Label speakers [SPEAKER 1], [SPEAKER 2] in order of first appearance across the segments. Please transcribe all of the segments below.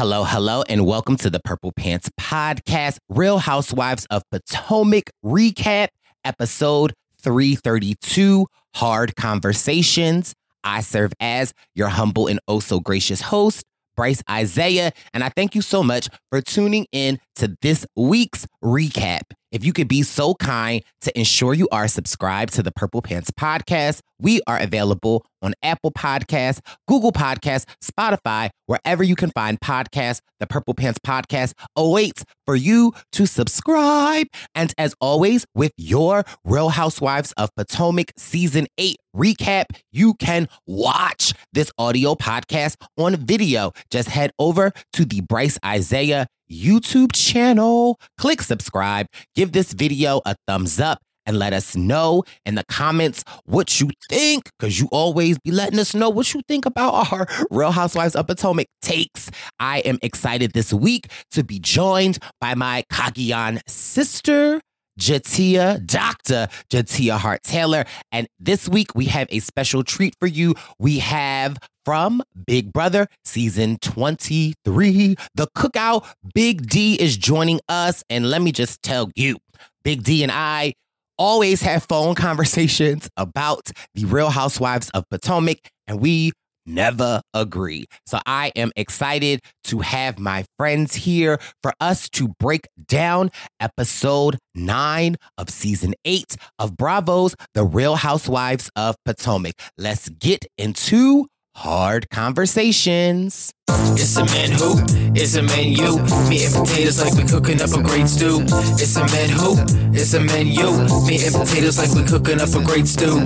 [SPEAKER 1] Hello, hello, and welcome to the Purple Pants Podcast, Real Housewives of Potomac Recap, episode 332 Hard Conversations. I serve as your humble and oh so gracious host, Brice Izyah, and I thank you so much for tuning in to this week's recap. If you could be so kind to ensure you are subscribed to the Purple Pants Podcast, we are available on Apple Podcasts, Google Podcasts, Spotify, wherever you can find podcasts. The Purple Pants Podcast awaits for you to subscribe. And as always, with your Real Housewives of Potomac Season 8 recap, you can watch this audio podcast on video. Just head over to the Brice Izyah YouTube channel. Click subscribe, give this video a thumbs up, and let us know in the comments what you think, because you always be letting us know what you think about our Real Housewives of Potomac takes. I am excited this week to be joined by my Cagayan sister. J'Tia, Dr. J'Tia Hart Taylor. And this week we have a special treat for you. We have from Big Brother season 23, The Cookout. Big D is joining us. And let me just tell you, Big D and I always have phone conversations about the Real Housewives of Potomac, and we never agree. So I am excited to have my friends here for us to break down episode nine of season eight of Bravo's The Real Housewives of Potomac. Let's get into hard conversations.
[SPEAKER 2] It's a man who, it's a man you. Meat and potatoes like we cooking up a great stew. It's a man who, it's a man you. Meat and potatoes like we cooking up a great stew.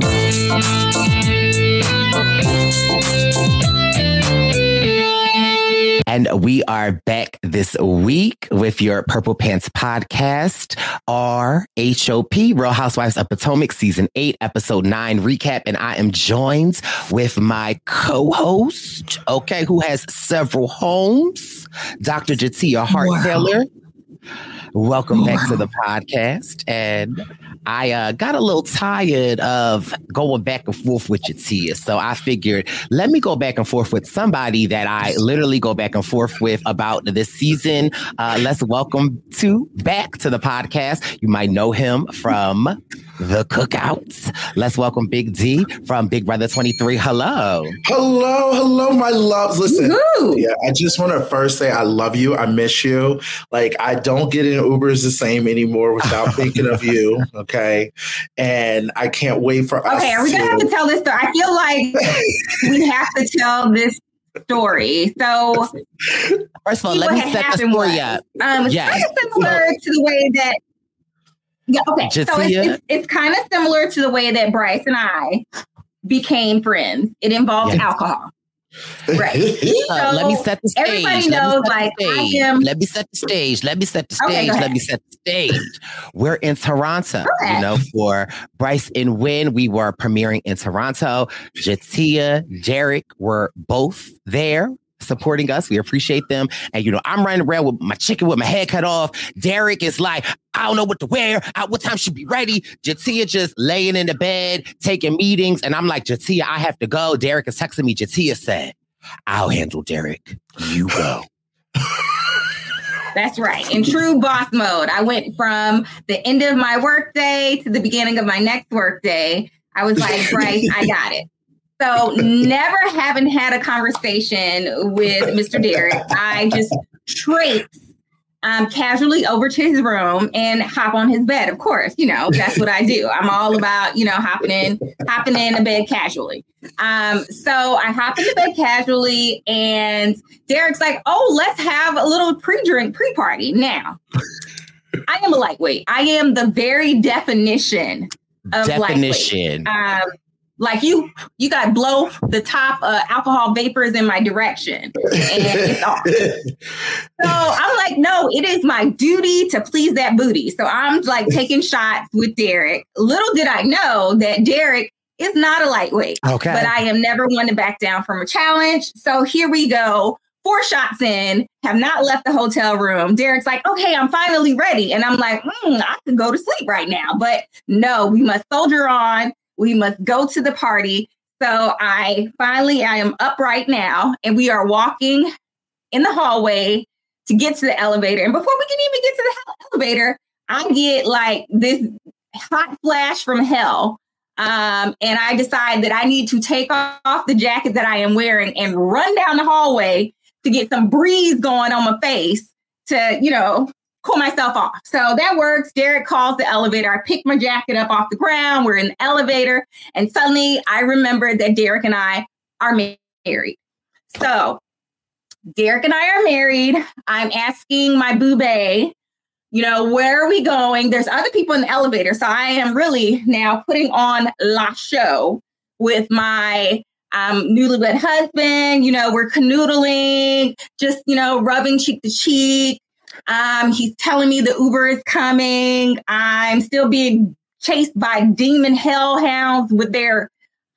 [SPEAKER 1] And we are back this week with your Purple Pants podcast, RHOP, Real Housewives of Potomac, season eight, episode nine recap. And I am joined with my co-host, okay, who has several homes, Dr. J'Tia Hart wow. Welcome wow. back to the podcast. And I uh, got a little tired of going back and forth with J'Tia. So I figured, let me go back and forth with somebody that I literally go back and forth with about this season. Uh, let's welcome to back to the podcast. You might know him from the cookouts. Let's welcome Big D from Big Brother 23. Hello.
[SPEAKER 3] Hello, hello, my loves. Listen, Woo-hoo. yeah, I just want to first say I love you. I miss you. Like I don't get in Ubers the same anymore without thinking of you. Okay. And I can't wait for
[SPEAKER 4] okay, are we gonna have to tell this story? I feel like we have to tell this story. So
[SPEAKER 1] first of all, let me set the story was, up.
[SPEAKER 4] Um, it's yes. kind of similar to the way that Yeah, okay. So it's, it's, it's kind of similar to the way that Brice and I became friends. It involved yeah. alcohol. Right.
[SPEAKER 5] So uh, let me set the stage. Everybody knows, like, I am. Let me set the stage. Let me set the stage. Okay, let me set the stage. We're in Toronto, okay. you know, for Brice and Wynn. We were premiering in Toronto. J'Tia, Derek were both there supporting us. We appreciate them. And, you know, I'm running around with my chicken with my head cut off. Derek is like, I don't know what to wear. I, what time should be ready? J'Tia just laying in the bed, taking meetings. And I'm like, J'Tia, I have to go. Derek is texting me. J'Tia said, I'll handle Derek. You go.
[SPEAKER 4] That's right. In true boss mode, I went from the end of my workday to the beginning of my next workday. I was like, Brice, I got it. So never having had a conversation with Mr. Derek, I just traipse um, casually over to his room and hop on his bed. Of course, you know that's what I do. I'm all about you know hopping in, hopping in the bed casually. Um, so I hop in the bed casually, and Derek's like, "Oh, let's have a little pre-drink, pre-party now." I am a lightweight. I am the very definition of definition. lightweight. Um, like you you got blow the top uh, alcohol vapors in my direction and it's off so i'm like no it is my duty to please that booty so i'm like taking shots with derek little did i know that derek is not a lightweight okay but i am never one to back down from a challenge so here we go four shots in, have not left the hotel room. Derek's like, okay, I'm finally ready. And I'm like, mm, I can go to sleep right now. But no, we must soldier on. We must go to the party. So I finally, I am up right now, and we are walking in the hallway to get to the elevator. And before we can even get to the elevator, I get like this hot flash from hell. Um, and I decide that I need to take off the jacket that I am wearing and run down the hallway to get some breeze going on my face to, you know, cool myself off. So that works. Derek calls the elevator. I pick my jacket up off the ground. We're in the elevator. And suddenly I remember that Derek and I are married. So Derek and I are married. I'm asking my boobay, you know, where are we going? There's other people in the elevator. So I am really now putting on la show with my um, newlywed husband. You know, we're canoodling, just, you know, rubbing cheek to cheek, um, he's telling me the Uber is coming. I'm still being chased by demon hellhounds with their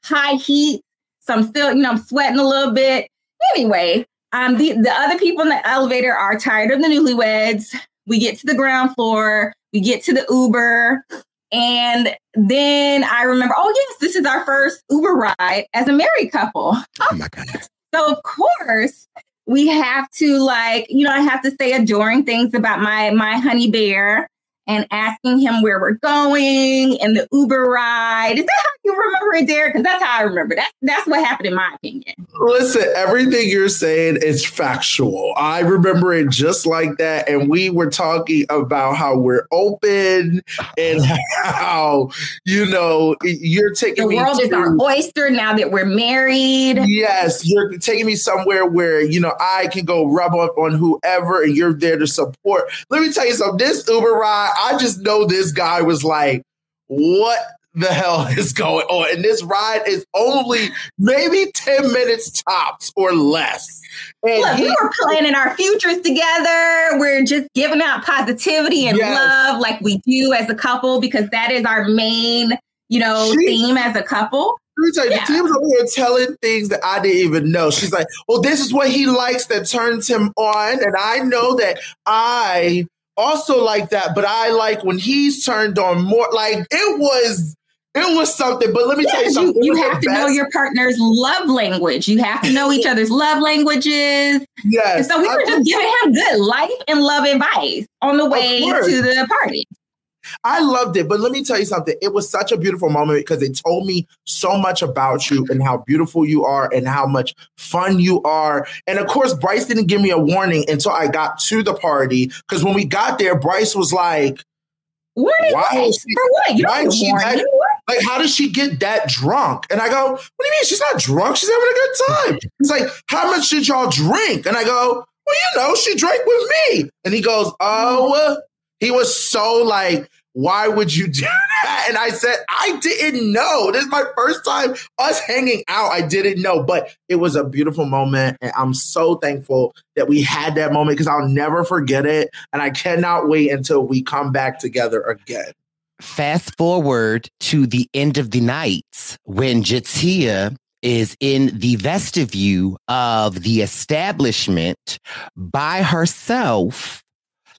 [SPEAKER 4] high heat. So I'm still, you know, I'm sweating a little bit. Anyway, um, the, the other people in the elevator are tired of the newlyweds. We get to the ground floor, we get to the Uber, and then I remember, oh, yes, this is our first Uber ride as a married couple. Oh my God. So, of course, we have to like, you know, I have to say adoring things about my my honey bear and asking him where we're going and the Uber ride. Is that how you remember it, Derek? Because that's how I remember. That's that's what happened in my opinion.
[SPEAKER 3] Listen, everything you're saying is factual. I remember it just like that. And we were talking about how we're open and how, you know, you're taking
[SPEAKER 4] the world to, is our oyster now that we're married.
[SPEAKER 3] Yes, you're taking me somewhere where, you know, I can go rub up on whoever and you're there to support. Let me tell you something. This Uber ride I just know this guy was like, what the hell is going on? And this ride is only maybe 10 minutes tops or less.
[SPEAKER 4] And Look, he, we were planning our futures together. We're just giving out positivity and yes. love like we do as a couple because that is our main, you know, she, theme as a couple.
[SPEAKER 3] Let me tell you, yeah. the team was over here telling things that I didn't even know. She's like, well, this is what he likes that turns him on. And I know that I also like that, but I like when he's turned on more. Like it was, it was something. But let me yes, tell you something.
[SPEAKER 4] You, you have to best. know your partner's love language. You have to know each other's love languages. Yes. And so we were I, just giving him good life and love advice on the way to the party.
[SPEAKER 3] I loved it. But let me tell you something. It was such a beautiful moment because it told me so much about you and how beautiful you are and how much fun you are. And of course, Brice didn't give me a warning until I got to the party. Because when we got there, Brice was like,
[SPEAKER 4] Warning why she, for what? You why she
[SPEAKER 3] that, like, how does she get that drunk? And I go, What do you mean? She's not drunk. She's having a good time. He's like, How much did y'all drink? And I go, Well, you know, she drank with me. And he goes, Oh, he was so like, Why would you do that? And I said, I didn't know. This is my first time us hanging out. I didn't know, but it was a beautiful moment. And I'm so thankful that we had that moment because I'll never forget it. And I cannot wait until we come back together again.
[SPEAKER 1] Fast forward to the end of the night when J'Tia is in the vestibule of the establishment by herself,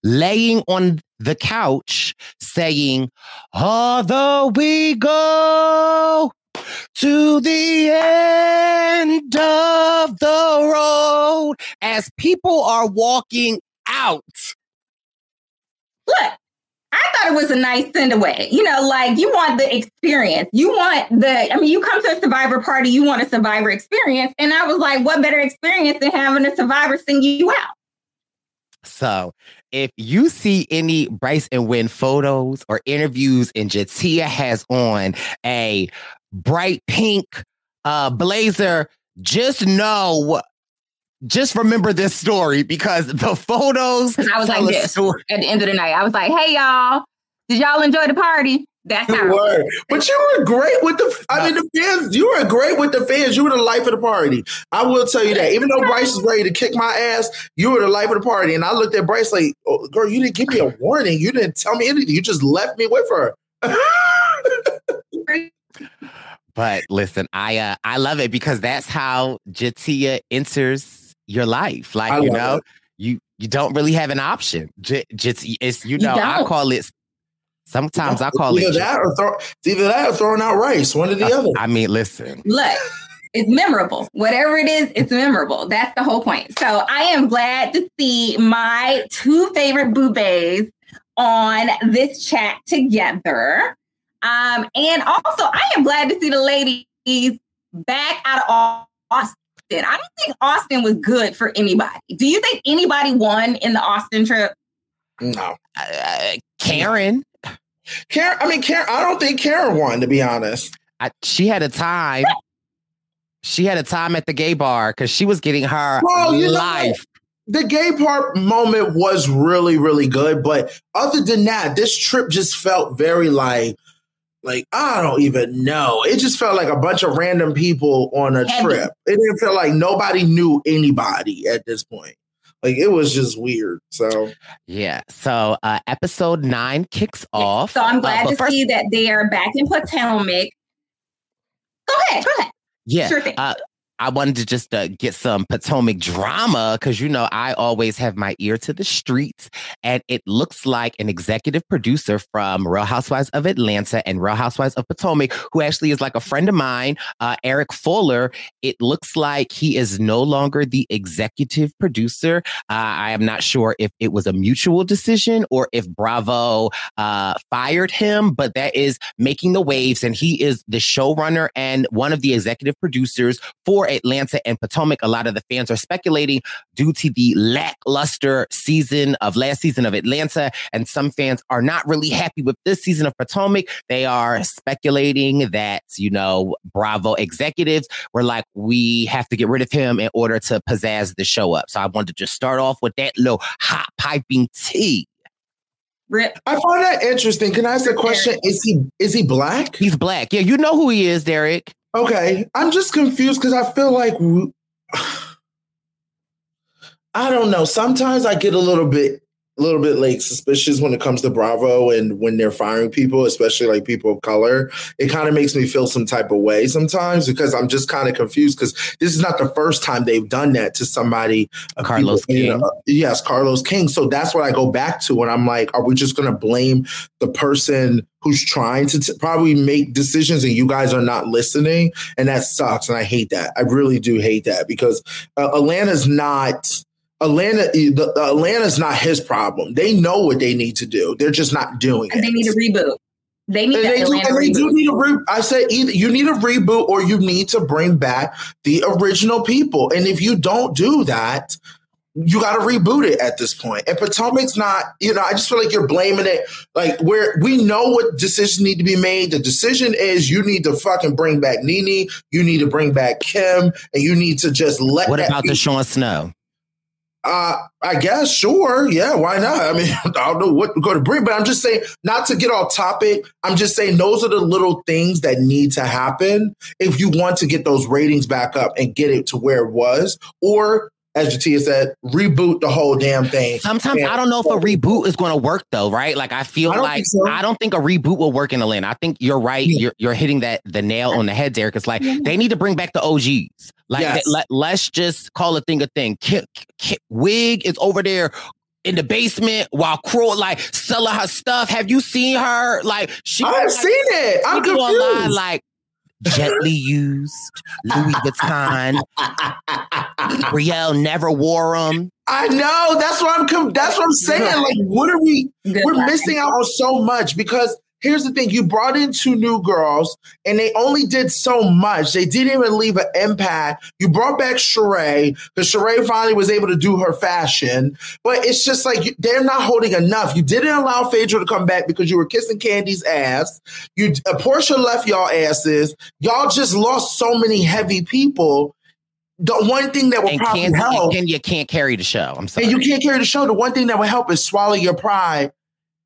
[SPEAKER 1] laying on the couch, saying, Although we go to the end of the road, as people are walking out.
[SPEAKER 4] Look, I thought it was a nice send away. You know, like you want the experience. You want the, I mean, you come to a survivor party, you want a survivor experience. And I was like, what better experience than having a survivor sing you out?
[SPEAKER 1] So if you see any Brice and Wynn photos or interviews and J'Tia has on a bright pink uh, blazer, just know just remember this story because the photos.
[SPEAKER 4] I was like this story. at the end of the night. I was like, "Hey y'all, did y'all enjoy the party?" That's how.
[SPEAKER 3] Were. But you were great with the. I mean, the fans. You were great with the fans. You were the life of the party. I will tell you that. Even though Brice is ready to kick my ass, you were the life of the party. And I looked at Brice like, oh, "Girl, you didn't give me a warning. You didn't tell me anything. You just left me with her."
[SPEAKER 1] but listen, I uh, I love it because that's how J'Tia enters your life. Like, you know, it. you you don't really have an option. Just, just it's you know, you I call it sometimes I call
[SPEAKER 3] either
[SPEAKER 1] it
[SPEAKER 3] that or throw, either that or throwing out rice, one or the uh, other.
[SPEAKER 1] I mean, listen.
[SPEAKER 4] Look, it's memorable. Whatever it is, it's memorable. That's the whole point. So I am glad to see my two favorite boobays on this chat together. Um, and also I am glad to see the ladies back out of Austin Austin. I don't think Austin was good for anybody. Do you think anybody won in the Austin trip?
[SPEAKER 3] No.
[SPEAKER 1] Uh, Karen.
[SPEAKER 3] Karen, I mean, Karen, I don't think Karen won, to be honest.
[SPEAKER 1] I, she had a time. She had a time at the gay bar because she was getting her well, life.
[SPEAKER 3] The gay part moment was really, really good. But other than that, this trip just felt very like like I don't even know. It just felt like a bunch of random people on a trip. It didn't feel like nobody knew anybody at this point. Like it was just weird. So
[SPEAKER 1] yeah. So uh episode nine kicks off.
[SPEAKER 4] So I'm uh, glad uh, to first- see that they are back in Potomac. Go ahead. Go ahead.
[SPEAKER 1] Yeah. Sure uh, I wanted to just uh, get some Potomac drama because, you know, I always have my ear to the streets. And it looks like an executive producer from Real Housewives of Atlanta and Real Housewives of Potomac, who actually is like a friend of mine, uh, Eric Fuller. It looks like he is no longer the executive producer. Uh, I am not sure if it was a mutual decision or if Bravo uh, fired him, but that is making the waves. And he is the showrunner and one of the executive producers for Atlanta and Potomac. A lot of the fans are speculating due to the lackluster season of last season of Atlanta. And some fans are not really happy with this season of Potomac. They are speculating that, you know, Bravo executives were like, we have to get rid of him in order to pizzazz the show up. So I wanted to just start off with that little hot piping tea.
[SPEAKER 4] Rip.
[SPEAKER 3] I find that interesting. Can I ask a question? Is he is he black?
[SPEAKER 1] He's black. Yeah, you know who he is, Derek.
[SPEAKER 3] Okay, I'm just confused because I feel like I don't know. Sometimes I get a little bit a little bit like suspicious when it comes to Bravo and when they're firing people, especially like people of color. It kind of makes me feel some type of way sometimes because I'm just kind of confused because this is not the first time they've done that to somebody.
[SPEAKER 1] Carlos people, King. You know,
[SPEAKER 3] yes, Carlos King. So that's what I go back to when I'm like, are we just going to blame the person who's trying to t- probably make decisions and you guys are not listening? And that sucks. And I hate that. I really do hate that because uh, Atlanta's not Atlanta, the, the Atlanta's not his problem. They know what they need to do. They're just not doing
[SPEAKER 4] and
[SPEAKER 3] it.
[SPEAKER 4] They need a reboot. They need they Atlanta
[SPEAKER 3] do,
[SPEAKER 4] they do
[SPEAKER 3] need a re- I said either you need a reboot or you need to bring back the original people. And if you don't do that, you got to reboot it at this point. And Potomac's not, you know, I just feel like you're blaming it. Like where we know what decisions need to be made. The decision is you need to fucking bring back Nene, you need to bring back Kim, and you need to just let.
[SPEAKER 1] What about be- the Sean Snow?
[SPEAKER 3] Uh, I guess, sure. Yeah, why not? I mean, I don't know what we're going to bring, but I'm just saying, not to get off topic, I'm just saying those are the little things that need to happen if you want to get those ratings back up and get it to where it was, or as J'Tia said, reboot the whole damn thing.
[SPEAKER 1] Sometimes and I don't know if a reboot is going to work though, right? Like I feel I like so. I don't think a reboot will work in the Atlanta. I think you're right. Yeah. You're, you're hitting that the nail on the head, Derek. It's like yeah. they need to bring back the OGs. Like yes. let, let's just call a thing a thing. K- K- Wig is over there in the basement while Kroy like selling her stuff. Have you seen her? Like
[SPEAKER 3] she I've like, seen it. I'm confused.
[SPEAKER 1] like gently used Louis Vuitton. Riel never wore them.
[SPEAKER 3] I know. That's what I'm. That's what I'm saying. Like, what are we? Good we're missing out on so much because here's the thing you brought in two new girls and they only did so much. They didn't even leave an impact. You brought back Sheree because Sheree finally was able to do her fashion, but it's just like they're not holding enough. You didn't allow Phaedra to come back because you were kissing Candy's ass. You uh, Porsha left y'all asses. Y'all just lost so many heavy people the one thing that will and probably help,
[SPEAKER 1] and you can't carry the show. I'm sorry,
[SPEAKER 3] and you can't carry the show. The one thing that will help is swallow your pride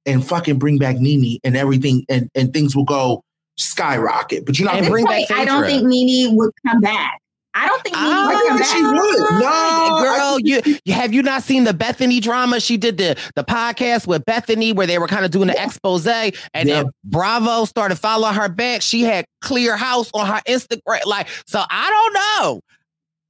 [SPEAKER 3] and fucking bring back NeNe and everything and, and things will go skyrocket. But you know,
[SPEAKER 4] bring back I don't think NeNe would come back. I don't think NeNe oh, would come back. She would.
[SPEAKER 1] No, girl, you, you have you not seen the Bethenny drama? She did the the podcast with Bethenny where they were kind of doing the expose, and yeah. then Bravo started following her back. She had clear house on her Instagram, like so. I don't know.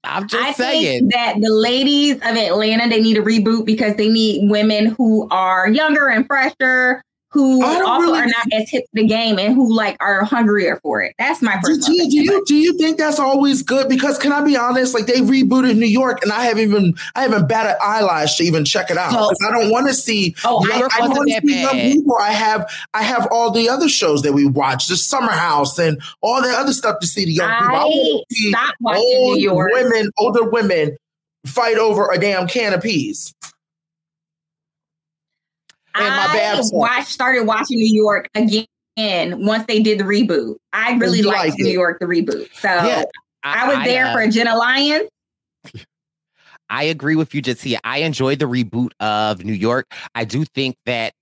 [SPEAKER 1] I'm just I saying.
[SPEAKER 4] that the ladies of Atlanta they need a reboot because they need women who are younger and fresher, who also really, are not as hip to the game and who like are hungrier for it. That's my first.
[SPEAKER 3] Do, do, you do you think that's always good? Because can I be honest? Like they rebooted New York, and I haven't even I haven't batted eyelash to even check it out. So, I don't want to see. Oh, young, I, I want to see young people. I have I have all the other shows that we watch, the Summer House, and all the other stuff to see the young people. I, I see watching New York. Women, older women, fight over a damn can of peas.
[SPEAKER 4] I watched, started watching New York again once they did the reboot. I really liked like New York, the reboot. So yeah, I, I, was there uh, for Jenna Lyons.
[SPEAKER 1] I agree with you, J'Tia. I enjoyed the reboot of New York. I do think that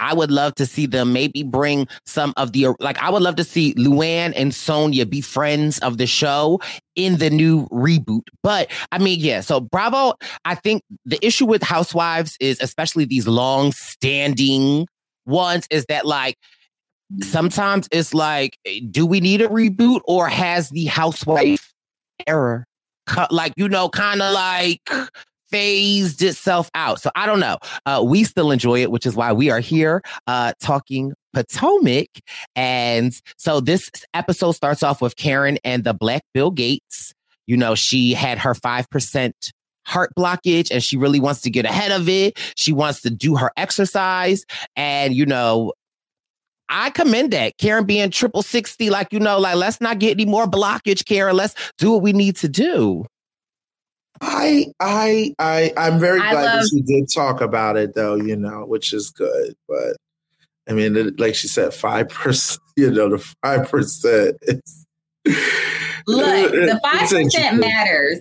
[SPEAKER 1] I would love to see them maybe bring some of the like I would love to see Luann and Sonja be friends of the show in the new reboot. But I mean, yeah, so Bravo, I think the issue with Housewives is especially these long standing ones is that like sometimes it's like do we need a reboot or has the housewife error like you know kind of like phased itself out. So I don't know. Uh, we still enjoy it, which is why we are here uh, talking Potomac. And so this episode starts off with Karen and the Black Bill Gates. You know, she had her 5% heart blockage and she really wants to get ahead of it. She wants to do her exercise. And, you know, I commend that. Karen being triple 60, like, you know, like, let's not get any more blockage, Karen. Let's do what we need to do.
[SPEAKER 3] I I I I'm very glad love- that she did talk about it though, you know, which is good. But I mean, like she said, five percent, you know, the five percent
[SPEAKER 4] look, the five percent matters.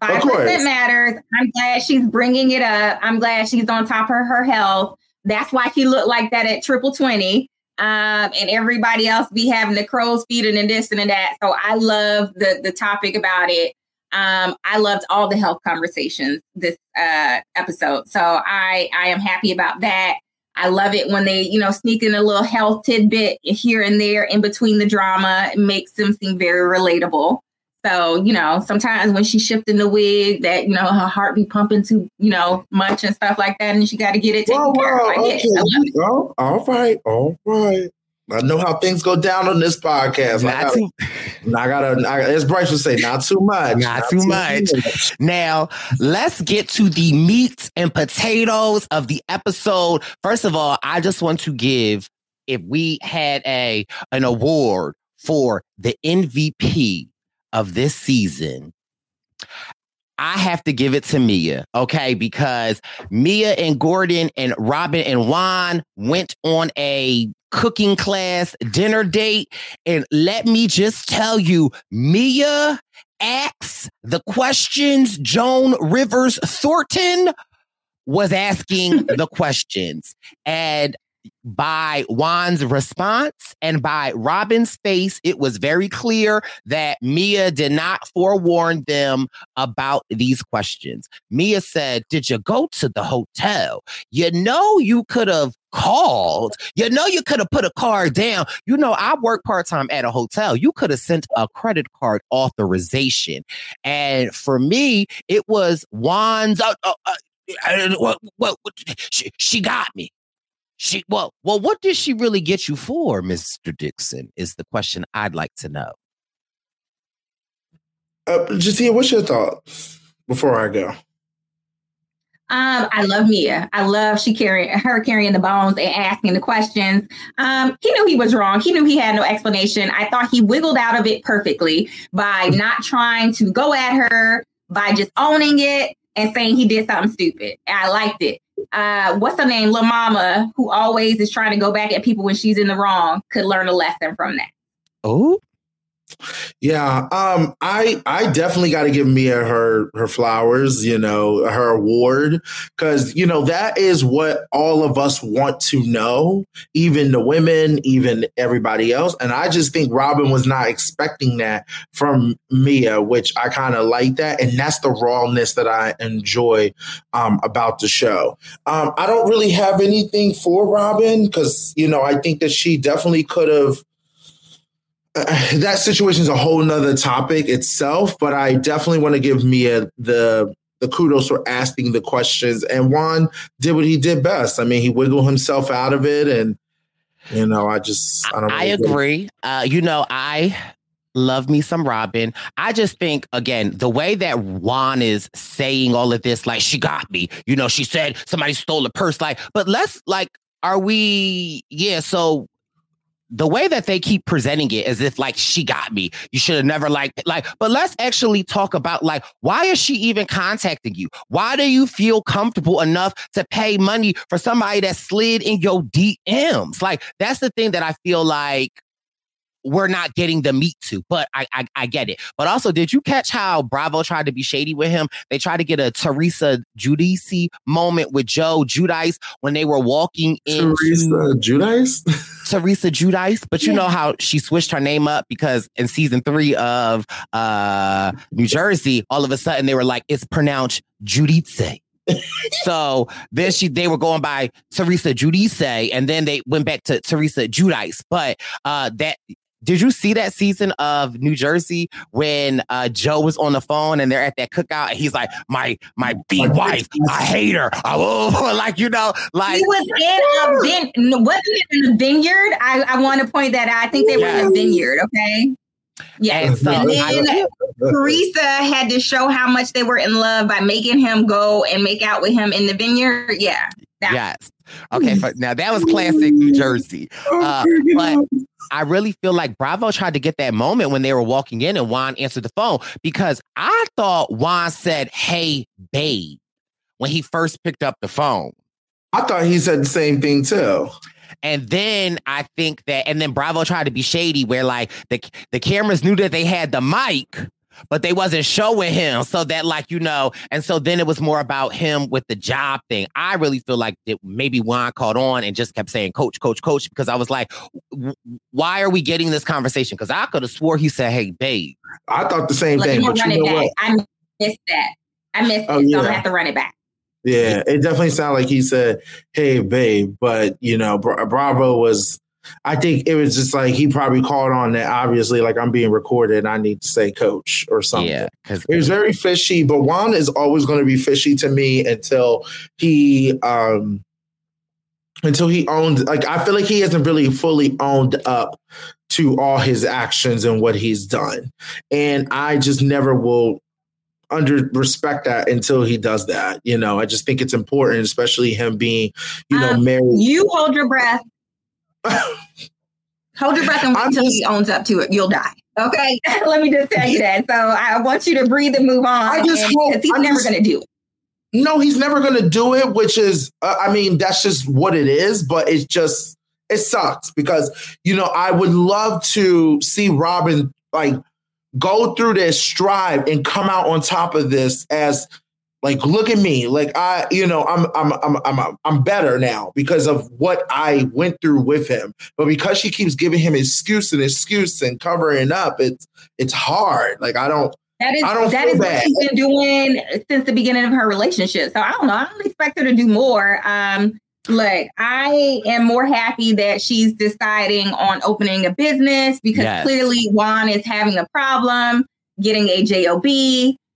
[SPEAKER 4] Five percent matters. I'm glad she's bringing it up. I'm glad she's on top of her health. That's why she looked like that at triple twenty. Um, and everybody else be having the crow's feet and this and that. So I love the the topic about it. Um, I loved all the health conversations this uh, episode, so I I am happy about that. I love it when they you know sneak in a little health tidbit here and there in between the drama. It makes them seem very relatable. So you know sometimes when she's shifting the wig, that you know her heart be pumping too you know much and stuff like that, and she got to get it taken well, care of. okay.
[SPEAKER 3] oh, all right, all right. I know how things go down on this podcast. Not I gotta, too, I gotta, I, as Brice would say, not too much.
[SPEAKER 1] Not, not too, too much. much. Now, let's get to the meat and potatoes of the episode. First of all, I just want to give, if we had a an award for the MVP of this season, I have to give it to Mia, okay? Because Mia and Gordon and Robyn and Juan went on a cooking class dinner date. And let me just tell you, Mia asks the questions, Joan Rivers Thornton was asking the questions. And by Juan's response and by Robyn's face, it was very clear that Mia did not forewarn them about these questions. Mia said, Did you go to the hotel? You know, you could have called. You know, you could have put a card down. You know, I work part time at a hotel. You could have sent a credit card authorization. And for me, it was Juan's. Uh, uh, uh, what, what, what, she, she got me. She well, well, what did she really get you for, Mr. Dixon? Is the question I'd like to know.
[SPEAKER 3] Uh, J'Tia, what's your thoughts before I go?
[SPEAKER 4] Um, I love Mia. I love she carrying her carrying the bones and asking the questions. Um, he knew he was wrong. He knew he had no explanation. I thought he wiggled out of it perfectly by not trying to go at her, by just owning it and saying he did something stupid. I liked it uh, what's her name, La Mama, who always is trying to go back at people when she's in the wrong, could learn a lesson from that.
[SPEAKER 1] Oh,
[SPEAKER 3] yeah, um, I I definitely got to give Mia her her flowers, you know, her award, because you know that is what all of us want to know, even the women, even everybody else. And I just think Robyn was not expecting that from Mia, which I kind of like that, and that's the rawness that I enjoy um, about the show. Um, I don't really have anything for Robyn because you know I think that she definitely could have that situation is a whole nother topic itself, but I definitely want to give Mia the the kudos for asking the questions. And Juan did what he did best. I mean, he wiggled himself out of it, and you know, I just I don't.
[SPEAKER 1] I agree. Uh, you know, I love me some Robyn. I just think again the way that Juan is saying all of this, like she got me. You know, she said somebody stole a purse. Like, but let's like, are we? Yeah. So the way that they keep presenting it is if like she got me you should have never like like but let's actually talk about like why is she even contacting you why do you feel comfortable enough to pay money for somebody that slid in your dms like that's the thing that i feel like we're not getting the meat to, but I, I, I get it. But also, did you catch how Bravo tried to be shady with him? They tried to get a Teresa Giudice moment with Joe Judice when they were walking in.
[SPEAKER 3] Teresa Giudice.
[SPEAKER 1] Teresa Judice, but you know how she switched her name up because in season three of uh New Jersey, all of a sudden they were like, it's pronounced Judice. so then she they were going by Teresa Judice, and then they went back to Teresa Judice. But uh that did you see that season of New Jersey when uh, Joe was on the phone and they're at that cookout and he's like, "My my B wife, I hate her." Oh, like you know, like
[SPEAKER 4] he was in a vin- wasn't it in a vineyard? I, I want to point that out. I think they were in a vineyard. Okay. Yes. So and then Teresa had to show how much they were in love by making him go and make out with him in the vineyard. Yeah.
[SPEAKER 1] yes. Okay. now that was classic New Jersey. Uh, but I really feel like Bravo tried to get that moment when they were walking in and Juan answered the phone because I thought Juan said, Hey, babe, when he first picked up the phone.
[SPEAKER 3] I thought he said the same thing too.
[SPEAKER 1] And then I think that, and then Bravo tried to be shady where like the the cameras knew that they had the mic, but they wasn't showing him so that like you know and so then it was more about him with the job thing. I really feel like that maybe juan caught on and just kept saying coach coach coach because i was like why are we getting this conversation? Because i could have swore he said hey babe.
[SPEAKER 3] I thought the same thing but you know what?
[SPEAKER 4] i missed that. I missed oh, it yeah. so i'm gonna have to run it back.
[SPEAKER 3] Yeah, it definitely sounded like he said, "Hey, babe," but you know, Bravo was I think it was just like he probably called on that. Obviously, like I'm being recorded, and I need to say coach or something. Yeah, because it was very fishy. But Juan is always going to be fishy to me until he um until he owned. Like I feel like he hasn't really fully owned up to all his actions and what he's done, and I just never will under respect that until he does that. You know, I just think it's important, especially him being, you know, um, married.
[SPEAKER 4] You hold your breath Hold your breath and wait until he owns up to it. You'll die. Okay. Let me just tell you that. So I want you to breathe and move on. I just hope he's I never going to do it.
[SPEAKER 3] No, he's never going to do it, which is, uh, I mean, that's just what it is. But it's just, it sucks because, you know, I would love to see Robyn like go through this strive and come out on top of this as like look at me. Like i you know i'm i'm i'm i'm i'm better now because of what i went through with him. But because she keeps giving him excuse and excuse and covering up it's it's hard. Like i don't
[SPEAKER 4] that is that is what she's been doing since the beginning of her relationship. So i don't know. I don't expect her to do more. Um Look, I am more happy that she's deciding on opening a business because yes. clearly Juan is having a problem getting a job.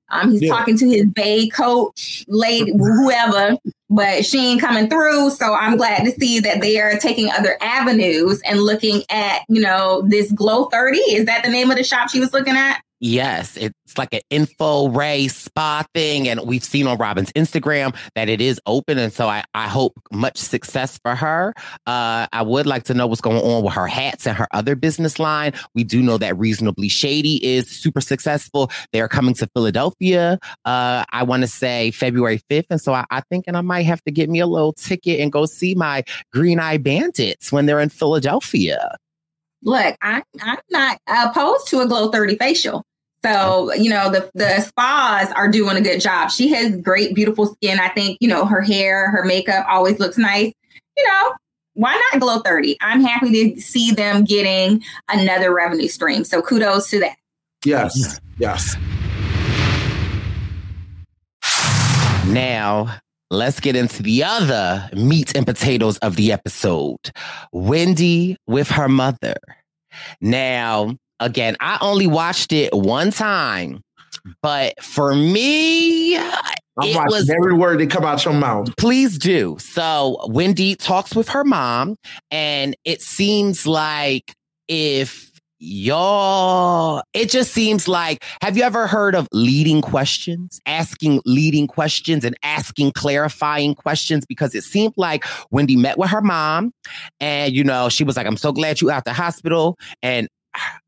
[SPEAKER 4] Um, he's yeah. talking to his bay coach, lady, whoever, but she ain't coming through. So I'm glad to see that they are taking other avenues and looking at, you know, this Glo30. Is that the name of the shop she was looking at?
[SPEAKER 1] Yes, it's like an infrared spa thing. And we've seen on Robyn's Instagram that it is open. And so I, I hope much success for her. Uh, I would like to know what's going on with her hats and her other business line. We do know that Reasonably Shady is super successful. They're coming to Philadelphia, uh, I want to say February 5th. And so I, I think, and I might have to get me a little ticket and go see my Green Eye Bandits when they're in Philadelphia
[SPEAKER 4] look, I, I'm not opposed to a Glo30 facial. So, you know, the, the spas are doing a good job. She has great, beautiful skin. I think, you know, her hair, her makeup always looks nice. You know, why not Glo30? I'm happy to see them getting another revenue stream. So kudos to that.
[SPEAKER 3] Yes. Yes.
[SPEAKER 1] Now, let's get into the other meat and potatoes of the episode Wendy with her mother. Now, again, I only watched it one time, but for me, I'm
[SPEAKER 3] it was every word that come out your mouth.
[SPEAKER 1] Please do. So Wendy talks with her mom, and it seems like if y'all it just seems like have you ever heard of leading questions? Asking leading questions and asking clarifying questions? Because it seemed like wendy met with her mom and you know she was like i'm so glad you out the hospital. And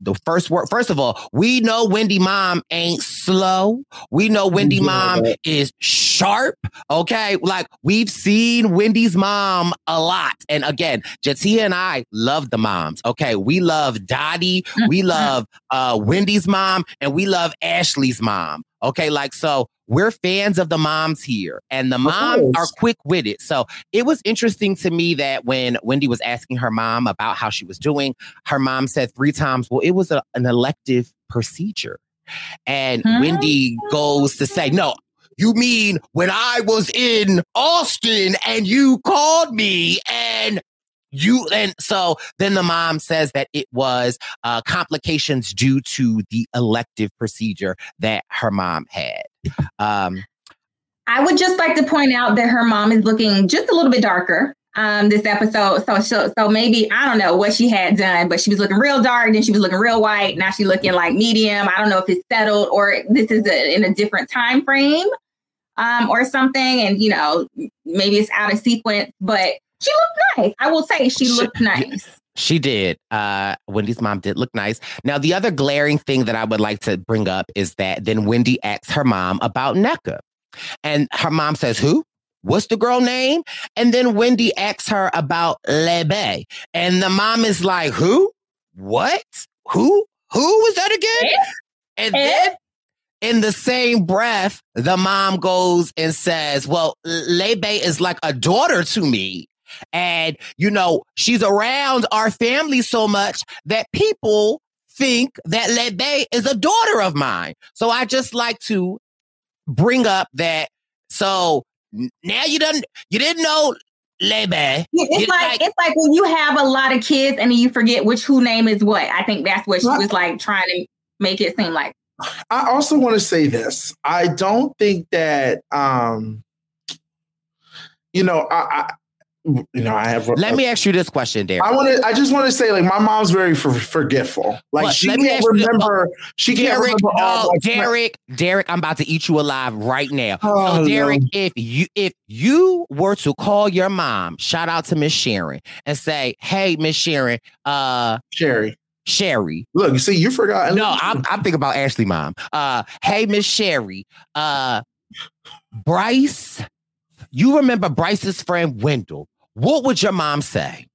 [SPEAKER 1] the first word first of all we know wendy mom ain't slow. We know wendy mom is sharp okay? Like we've seen wendy's mom a lot. And again J'Tia and i love the moms okay? We love dottie. We love uh wendy's mom and we love ashley's mom okay like so we're fans of the moms here, and the moms are quick witted. So it was interesting to me that when Wendy was asking her mom about how she was doing, her mom said three times, Well, it was a, an elective procedure. And huh? Wendy goes to say, No, you mean when I was in Austin and you called me and you and so then the mom says that it was uh, complications due to the elective procedure that her mom had. Um,
[SPEAKER 4] i would just like to point out that her mom is looking just a little bit darker um, this episode. So, so so maybe i don't know what she had done but she was looking real dark then she was looking real white. Now she's looking like medium. I don't know if it's settled or this is a, in a different time frame um, or something. And you know maybe it's out of sequence but she looked nice. I will say she looked nice.
[SPEAKER 1] She did. Uh, Wendy's mom did look nice. Now, the other glaring thing that I would like to bring up is that then Wendy asks her mom about Nneka. And her mom says, Who? What's the girl name? And then Wendy asks her about Lebe. And the mom is like, Who? What? Who? Who was that again? Eh? And eh? then in the same breath, the mom goes and says, Well, Lebe is like a daughter to me. And, you know, she's around our family so much that people think that Lebe is a daughter of mine. So I just like to bring up that. So now you don't, you didn't know Lebe.
[SPEAKER 4] It's like, like, it's like when you have a lot of kids and then you forget which who name is what. I think that's what she was like trying to make it seem like.
[SPEAKER 3] I also want to say this. I don't think that um you know, I, you know, I have.
[SPEAKER 1] Let
[SPEAKER 3] a,
[SPEAKER 1] me ask you this question, Derek.
[SPEAKER 3] I want to. I just want to say, like, my mom's very for, forgetful. Like, she can't remember. she Derek, can't remember all.
[SPEAKER 1] No, Derek, Derek, I'm about to eat you alive right now. Oh, so, Derek, no. if you if you were to call your mom, shout out to Miss Sharon, and say, "Hey, Miss Sharon, uh,
[SPEAKER 3] Sherry."
[SPEAKER 1] Sherry.
[SPEAKER 3] Look, you see, you forgot.
[SPEAKER 1] No, I'm, I'm thinking about Ashley mom. Uh, hey, Miss Sherry. Uh, Brice, you remember Brice's friend Wendell. What would your mom say?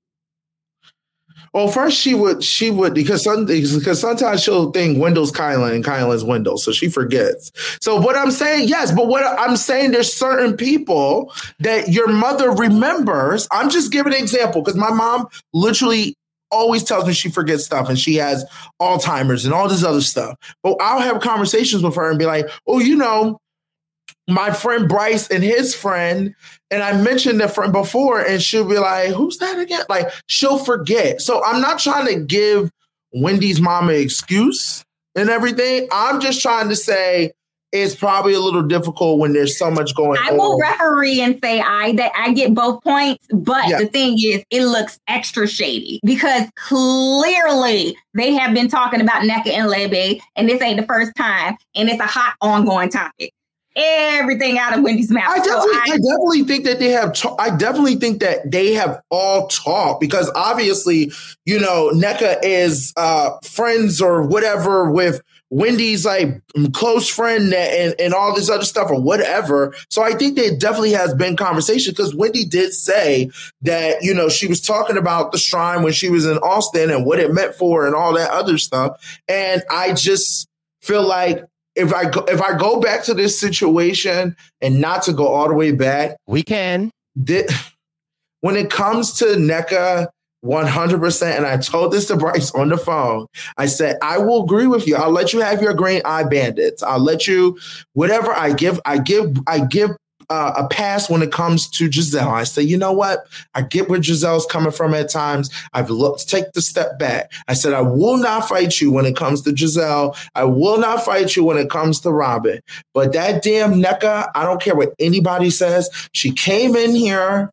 [SPEAKER 3] Well, first she would she would because some because sometimes she'll think Wendell's Kylan and Kylan's Wendell, so she forgets. So what I'm saying, yes, but what I'm saying, there's certain people that your mother remembers. I'm just giving an example because my mom literally always tells me she forgets stuff and she has Alzheimer's and all this other stuff. But I'll have conversations with her and be like, oh, you know, my friend Brice and his friend, and I mentioned the friend before, and she'll be like, Who's that again? Like, she'll forget. So I'm not trying to give Wendy's mom an excuse and everything. I'm just trying to say it's probably a little difficult when there's so much going
[SPEAKER 4] I on. I will referee and say I that I get both points, but yeah. the thing is it looks extra shady because clearly they have been talking about Nneka and Lebe, and this ain't the first time, and it's a hot ongoing topic everything out of Wendy's mouth.
[SPEAKER 3] I definitely, so I, I, definitely think that they have. Ta- I definitely think that they have all talked because obviously, you know, Nneka is uh, friends or whatever with Wendy's like close friend and, and all this other stuff or whatever. So I think there definitely has been conversation because Wendy did say that, you know, she was talking about the shrine when she was in Austin and what it meant for and all that other stuff. And I just feel like if I go, if I go back to this situation and not to go all the way back,
[SPEAKER 1] we can.
[SPEAKER 3] Did, when it comes to Nneka 100%, and I told this to Brice on the phone, I said, I will agree with you. I'll let you have your green eye bandits. I'll let you, whatever I give, I give, I give uh, a pass when it comes to Gizelle. I say, you know what? I get where Gizelle's coming from at times. I've looked, to take the step back. I said, I will not fight you when it comes to Gizelle. I will not fight you when it comes to Robyn. But that damn Nneka, I don't care what anybody says. She came in here.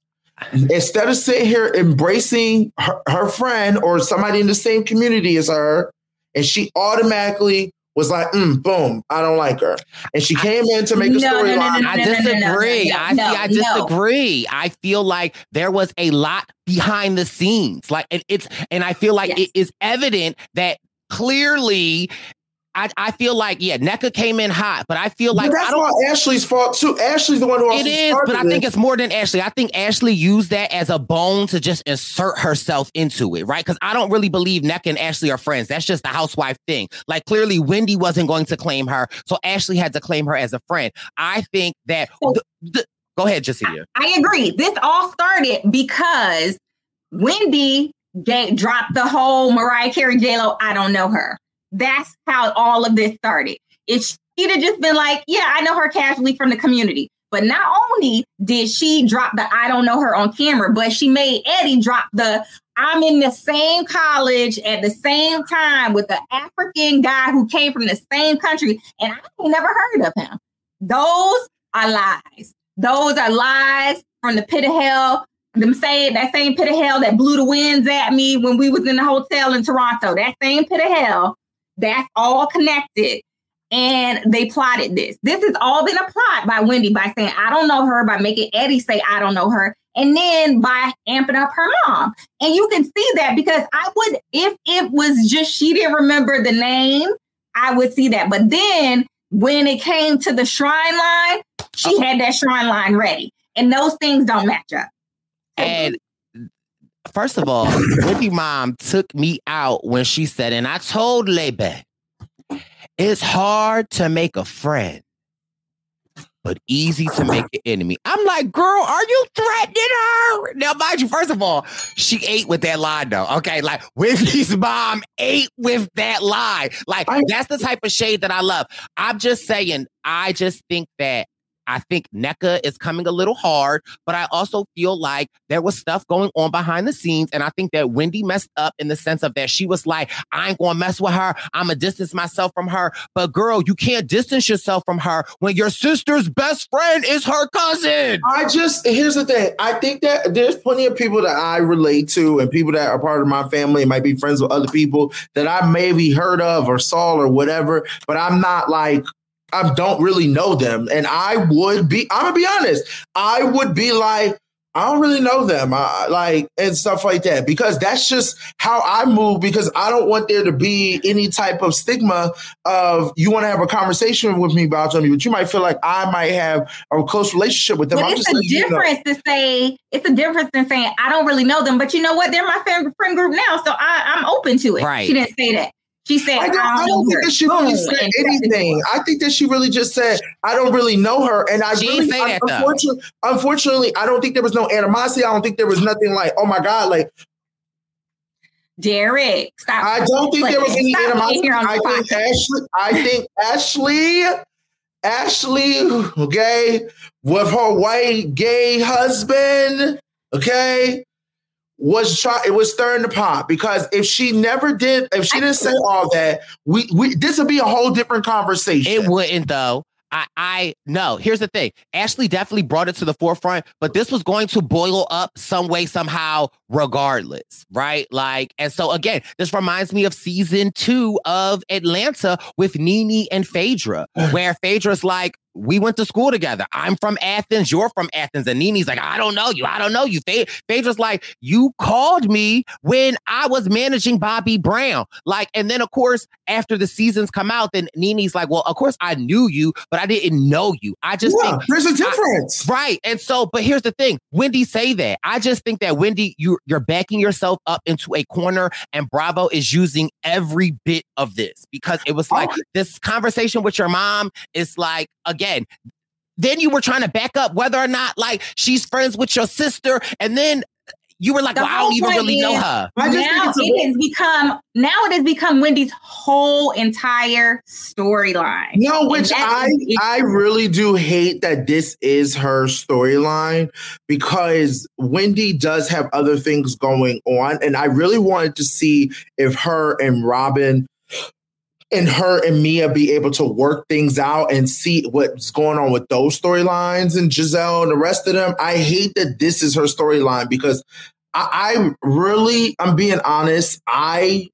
[SPEAKER 3] Instead of sitting here embracing her, her friend or somebody in the same community as her, and she automatically was like, mm, boom, I don't like her. And she came in to make a no, storyline. No, no,
[SPEAKER 1] I disagree. I see, I disagree. I feel like there was a lot behind the scenes. Like and it's and I feel like yes. it is evident that clearly I, I feel like yeah, Nneka came in hot, but I feel like
[SPEAKER 3] but that's not Ashley's fault too. Ashley's the one who
[SPEAKER 1] it is, but I think it's more than Ashley. I think Ashley used that as a bone to just insert herself into it, right? Because I don't really believe Nneka and Ashley are friends. That's just the housewife thing. Like clearly, Wendy wasn't going to claim her, so Ashley had to claim her as a friend. I think that. the, the, go ahead, Jessica.
[SPEAKER 4] I, I agree. This all started because Wendy gave, dropped the whole Mariah Carey J Lo. I don't know her. That's how all of this started. If she'd have just been like, yeah, I know her casually from the community. But not only did she drop the I don't know her on camera, but she made Eddie drop the I'm in the same college at the same time with the African guy who came from the same country, and I never heard of him. Those are lies. Those are lies from the pit of hell. Them saying that same pit of hell that blew the winds at me when we was in the hotel in Toronto. That same pit of hell that's all connected. And they plotted this. This has all been a plot by Wendy by saying, I don't know her, by making Eddie say, I don't know her. And then by amping up her mom. And you can see that because I would, if it was just she didn't remember the name, I would see that. But then when it came to the shrine line, she had that shrine line ready. And those things don't match up.
[SPEAKER 1] And First of all, Wendy mom took me out when she said, and I told Lebe, it's hard to make a friend, but easy to make an enemy. I'm like, girl, are you threatening her? Now, mind you, first of all, she ate with that lie, though. Okay, like Wendy's mom ate with that lie. Like, that's the type of shade that I love. I'm just saying, I just think that I think Nneka is coming a little hard, but I also feel like there was stuff going on behind the scenes. And I think that Wendy messed up in the sense of that she was like, I ain't gonna mess with her. I'm gonna distance myself from her. But girl, you can't distance yourself from her when your sister's best friend is her cousin.
[SPEAKER 3] I just, here's the thing. I think that there's plenty of people that I relate to and people that are part of my family and might be friends with other people that I maybe heard of or saw or whatever, but I'm not like I don't really know them. And I would be, I'm gonna be honest, I would be like, I don't really know them, I, like and stuff like that, because that's just how I move. Because I don't want there to be any type of stigma of you want to have a conversation with me about something, but you might feel like I might have a close relationship with them.
[SPEAKER 4] But I'm it's a difference you know. to say it's a difference than saying I don't really know them, but you know what? They're my friend, friend group now, so I, I'm open to it.
[SPEAKER 1] Right?
[SPEAKER 4] She didn't say that. She said, I don't, I
[SPEAKER 3] don't think that she really said anything. I think that she really just said, I don't really know her. And I
[SPEAKER 1] she
[SPEAKER 3] really,
[SPEAKER 1] say that,
[SPEAKER 3] unfortunately, unfortunately, I don't think there was no animosity. I don't think there was nothing like, oh my God, like,
[SPEAKER 4] Derek, stop.
[SPEAKER 3] I don't think there was any animosity. I think Ashley, I think Ashley, Ashley, okay, with her white gay husband, okay, was try it was stirring the pot because if she never did, if she didn't say all that, we we this would be a whole different conversation.
[SPEAKER 1] It wouldn't though. I, I no. Here's the thing. Ashley definitely brought it to the forefront, but this was going to boil up some way, somehow, regardless, right? Like, and so again, this reminds me of season two of Atlanta with NeNe and Phaedra, where Phaedra's like, we went to school together. I'm from Athens. You're from Athens. And NeNe's like, I don't know you. I don't know you. Phaedra's like, you called me when I was managing Bobby Brown. Like, and then of course, after the seasons come out, then NeNe's like, well, of course I knew you, but I didn't know you. I just yeah, think
[SPEAKER 3] there's a difference.
[SPEAKER 1] I, right. And so, but here's the thing. Wendy say that. I just think that Wendy, you you're backing yourself up into a corner and Bravo is using every bit of this because it was oh. like oh. this conversation with your mom is like, again, then you were trying to back up whether or not like she's friends with your sister, and then you were like, well, I don't even really is, know her.
[SPEAKER 4] now it has become now it has become Wendy's whole entire storyline.
[SPEAKER 3] No, which I is, I really do hate that this is her storyline because Wendy does have other things going on, and I really wanted to see if her and Robyn and her and Mia be able to work things out and see what's going on with those storylines and Gizelle and the rest of them. I hate that this is her storyline because I, I really, I'm being honest, I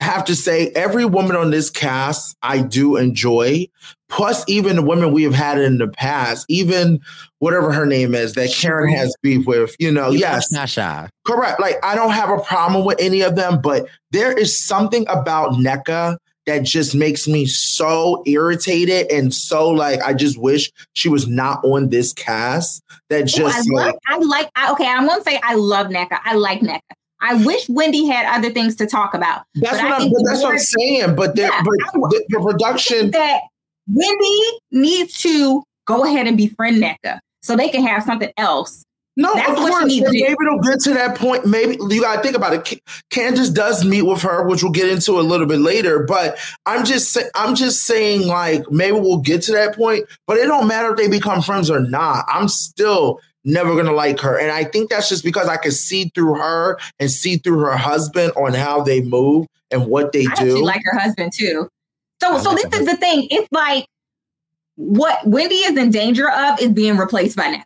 [SPEAKER 3] have to say every woman on this cast I do enjoy. Plus, even the women we have had in the past, even whatever her name is that Karen has beef with, you know, yes,
[SPEAKER 1] Nasha.
[SPEAKER 3] Correct. Like I don't have a problem with any of them, but there is something about Nneka that just makes me so irritated and so like I just wish she was not on this cast. That just
[SPEAKER 4] Ooh, I, like, love, I like I, okay, I won't say I love Nneka. I like Nneka. I wish Wendy had other things to talk about.
[SPEAKER 3] That's what I'm. that's what I'm saying. But, yeah, but the, the production
[SPEAKER 4] that Wendy needs to go ahead and befriend Nneka so they can have something else
[SPEAKER 3] no, That's of course. maybe it'll get to that point. Maybe you got to think about it. Candiace does meet with her, which we'll get into a little bit later. But I'm just, I'm just saying, like maybe we'll get to that point. But it don't matter if they become friends or not. I'm still never gonna like her, and I think that's just because I can see through her and see through her husband on how they move and what they I do.
[SPEAKER 4] like her husband too. So, so this is the thing. It's like what Wendy is in danger of is being replaced by Nick.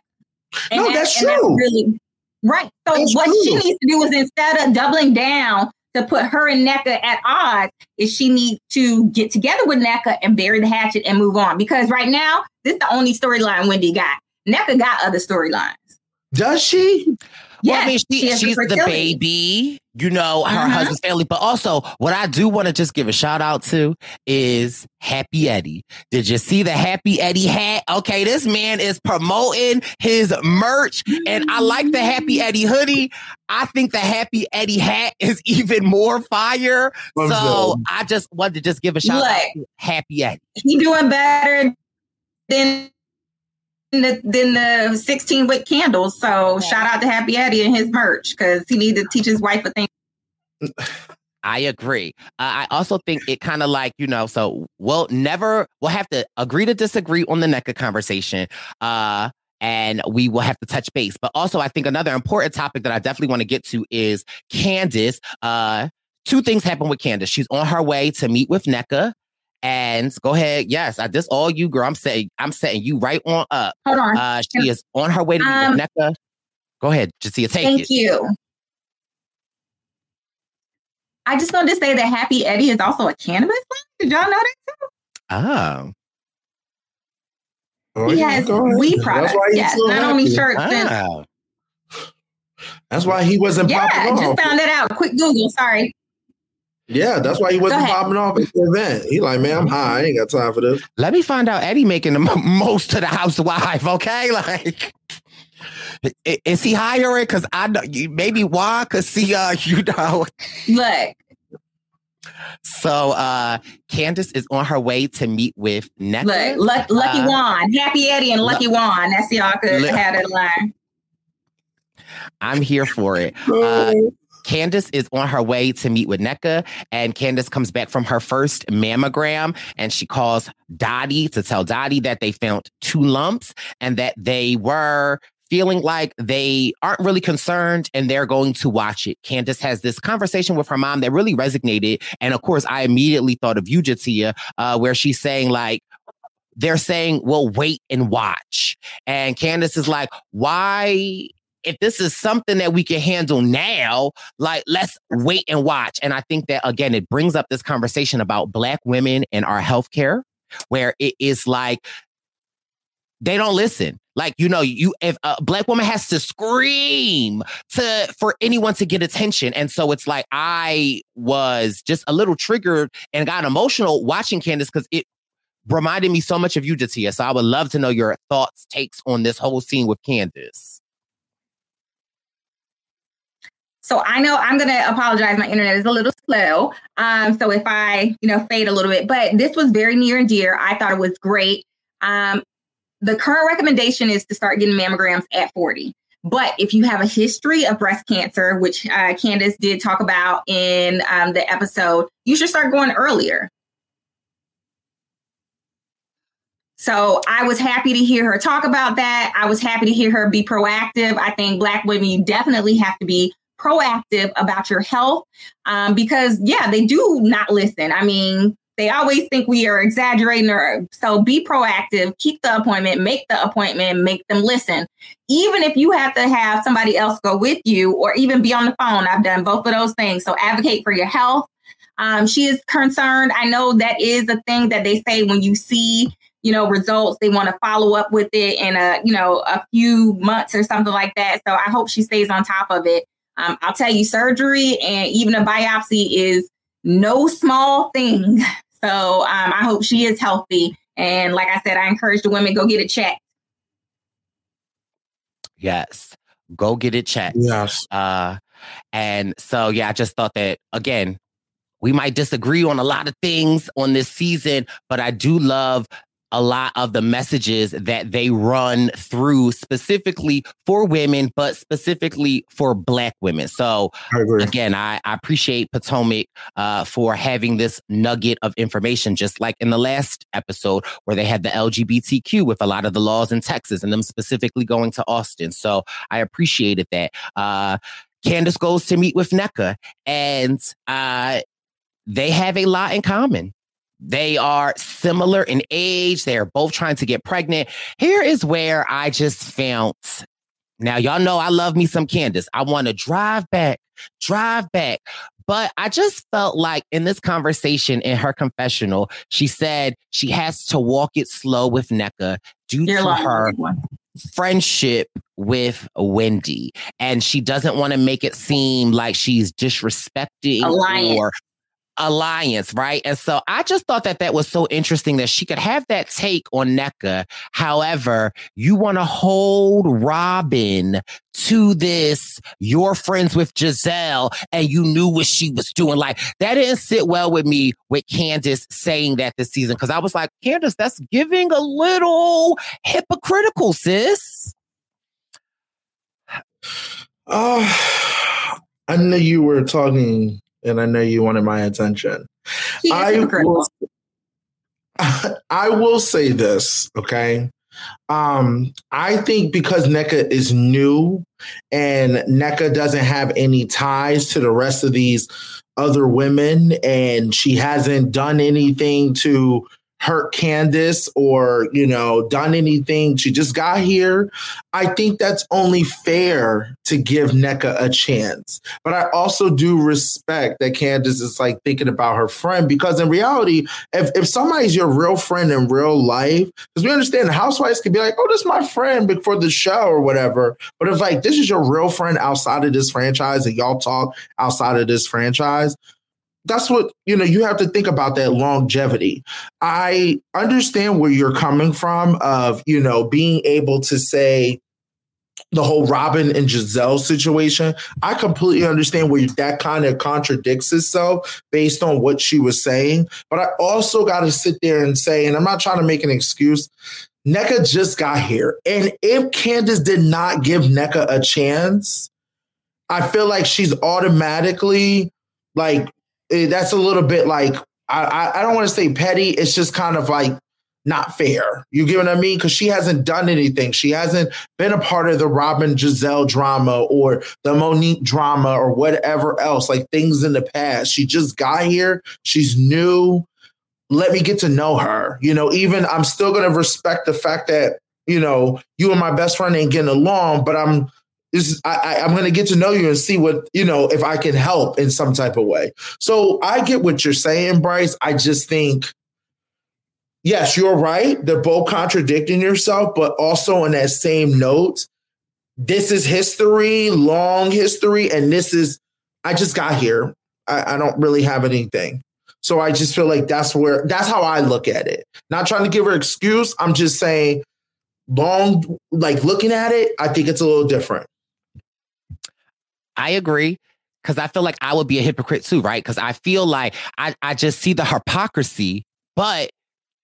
[SPEAKER 3] And no, that, that's true. That's really
[SPEAKER 4] right. So that's what true. she needs to do is instead of doubling down to put her and Nneka at odds, is she needs to get together with Nneka and bury the hatchet and move on. Because right now, this is the only storyline Wendy got. Nneka got other storylines.
[SPEAKER 3] Does she?
[SPEAKER 1] Well, I mean, she, she she's the, the baby, you know, her uh-huh. husband's family. But also, what I do want to just give a shout out to is Happy Eddie. Did you see the Happy Eddie hat? Okay, this man is promoting his merch, and I like the Happy Eddie hoodie. I think the Happy Eddie hat is even more fire. so I just wanted to just give a shout out to Happy Eddie.
[SPEAKER 4] He doing better than the, than the 16 wick candles. So shout out to Happy Eddie and his merch because he needed to teach his wife a thing.
[SPEAKER 1] I agree. Uh, I also think it kind of like, you know, so we'll never, we'll have to agree to disagree on the Nneka conversation. Uh, and we will have to touch base. But also, I think another important topic that I definitely want to get to is Candiace. Uh, two things happen with Candiace. She's on her way to meet with Nneka and go ahead. Yes, I just all you, girl. I'm saying I'm setting you right on up.
[SPEAKER 4] Hold on.
[SPEAKER 1] Uh, she is on her way to um, Nneka. Go ahead, J'Tia. Take
[SPEAKER 4] thank
[SPEAKER 1] it.
[SPEAKER 4] you. I just wanted to say that Happy Eddie is also a cannabis Did y'all know that too?
[SPEAKER 1] Oh.
[SPEAKER 4] oh he has weed products. Yes, not only shirts. Oh.
[SPEAKER 3] That's why he wasn't
[SPEAKER 4] yeah,
[SPEAKER 3] popping off.
[SPEAKER 4] just found it out. Quick Google. Sorry.
[SPEAKER 3] Yeah, that's why he wasn't popping off at the event. He like, man, I'm high. I ain't got time for this.
[SPEAKER 1] Let me find out Eddie making the most of the housewife. Okay, like. Is he hiring? Because I know maybe why? Because see, uh, you know,
[SPEAKER 4] look.
[SPEAKER 1] So uh Candiace is on her way to meet with Nneka.
[SPEAKER 4] Look, Lucky uh, Juan, Happy Eddie, and Lucky Juan. That's y'all could look, have that line.
[SPEAKER 1] I'm here for it. Uh, Candiace is on her way to meet with Nneka, and Candiace comes back from her first mammogram, and she calls Dottie to tell Dottie that they found two lumps and that they were feeling like they aren't really concerned and they're going to watch it. Candiace has this conversation with her mom that really resonated. And of course, I immediately thought of you, J'Tia, uh, where she's saying, like, they're saying, well, wait and watch. And Candiace is like, why if this is something that we can handle now, like let's wait and watch. And I think that again, it brings up this conversation about Black women and our healthcare, where it is like they don't listen. Like you know, you if a black woman has to scream to for anyone to get attention, and so it's like I was just a little triggered and got emotional watching Candiace because it reminded me so much of you, J'Tia. So I would love to know your thoughts, takes on this whole scene with Candiace.
[SPEAKER 4] So I know I'm going to apologize. My internet is a little slow. Um, so if I, you know, fade a little bit, but this was very near and dear. I thought it was great. Um, the current recommendation is to start getting mammograms at 40. But if you have a history of breast cancer, which uh, Candiace did talk about in um, the episode, you should start going earlier. So I was happy to hear her talk about that. I was happy to hear her be proactive. I think Black women, you definitely have to be proactive about your health um, because, yeah, they do not listen. I mean, they always think we are exaggerating or so be proactive keep the appointment make the appointment make them listen. Even if you have to have somebody else go with you or even be on the phone i've done both of those things. So advocate for your health. Um, she is concerned. I know that is a thing that they say when you see you know results they want to follow up with it in a you know a few months or something like that. So i hope she stays on top of it um, I'll tell you, surgery and even a biopsy is no small thing. So um, I hope she is healthy. And like I said, I encourage the women go get it checked.
[SPEAKER 1] Yes, go get it checked.
[SPEAKER 3] Yes.
[SPEAKER 1] Uh, and so yeah, I just thought that again, we might disagree on a lot of things on this season, but I do love a lot of the messages that they run through specifically for women, but specifically for Black women. So,
[SPEAKER 3] I
[SPEAKER 1] again, I, I, appreciate Potomac uh, for having this nugget of information, just like in the last episode where they had the LGBTQ with a lot of the laws in Texas and them specifically going to Austin. So, I appreciated that. Uh, Candiace goes to meet with Nneka, and uh, they have a lot in common. They are similar in age. They are both trying to get pregnant. Here is where I just found. Now, y'all know I love me some Candiace. I want to drive back, drive back. But I just felt like in this conversation in her confessional, she said she has to walk it slow with Nneka due You're to her friendship with Wendy. And she doesn't want to make it seem like she's disrespecting or alliance, right? And so I just thought that that was so interesting that she could have that take on Nneka. However, you want to hold Robyn to this, you're friends with Gizelle and you knew what she was doing. Like that didn't sit well with me with Candiace saying that this season. Cause I was like, Candiace, that's giving a little hypocritical, sis.
[SPEAKER 3] Oh, I knew you were talking and I know you wanted my attention. I will, I will say this, okay? Um, I think because Nneka is new and Nneka doesn't have any ties to the rest of these other women, and she hasn't done anything to hurt Candiace or, you know, done anything. She just got here. I think that's only fair to give Nneka a chance. But I also do respect that Candiace is like thinking about her friend because in reality, if, if somebody's your real friend in real life, because we understand housewives can be like, oh, this is my friend before the show or whatever. But if like this is your real friend outside of this franchise and y'all talk outside of this franchise, that's what you know you have to think about that longevity. I understand where you're coming from of you know being able to say the whole robin and giselle situation. I completely understand where that kind of contradicts itself based on what she was saying. But i also got to sit there and say and i'm not trying to make an excuse Nneka just got here. And if Candiace did not give Nneka a chance, I feel like she's automatically like Eh, that's a little bit like I, I don't want to say petty. It's just kind of like not fair. You get what I mean? Because she hasn't done anything. She hasn't been a part of the Robyn Gizelle drama or the Monique drama or whatever else, like things in the past. She just got here. She's new. Let me get to know her. You know, even I'm still going to respect the fact that, you know, you and my best friend ain't getting along, but I'm this I, I'm going to get to know you and see what you know if I can help in some type of way. So I get what you're saying, Brice. I just think, yes, you're right. They're both contradicting yourself, but also on that same note, this is history, long history, and this is I just got here. I, I don't really have anything. So I just feel like that's where that's how I look at it. Not trying to give her excuse. I'm just saying long like looking at it, I think it's a little different.
[SPEAKER 1] I agree because I feel like I would be a hypocrite too, right? Because I feel like I, I just see the hypocrisy, but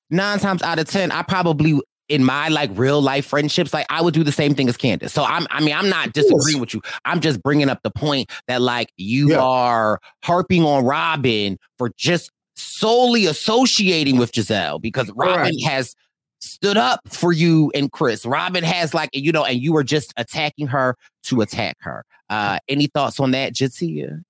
[SPEAKER 1] nine times out of 10, I probably in my like real life friendships, like I would do the same thing as Candiace. So I'm, I mean, I'm not disagreeing with you. I'm just bringing up the point that like you yeah. are harping on Robyn for just solely associating with Gizelle because Robyn right. has stood up for you and Chris. Robyn has like, you know, and you were just attacking her to attack her. Uh, any thoughts on that, J'Tia?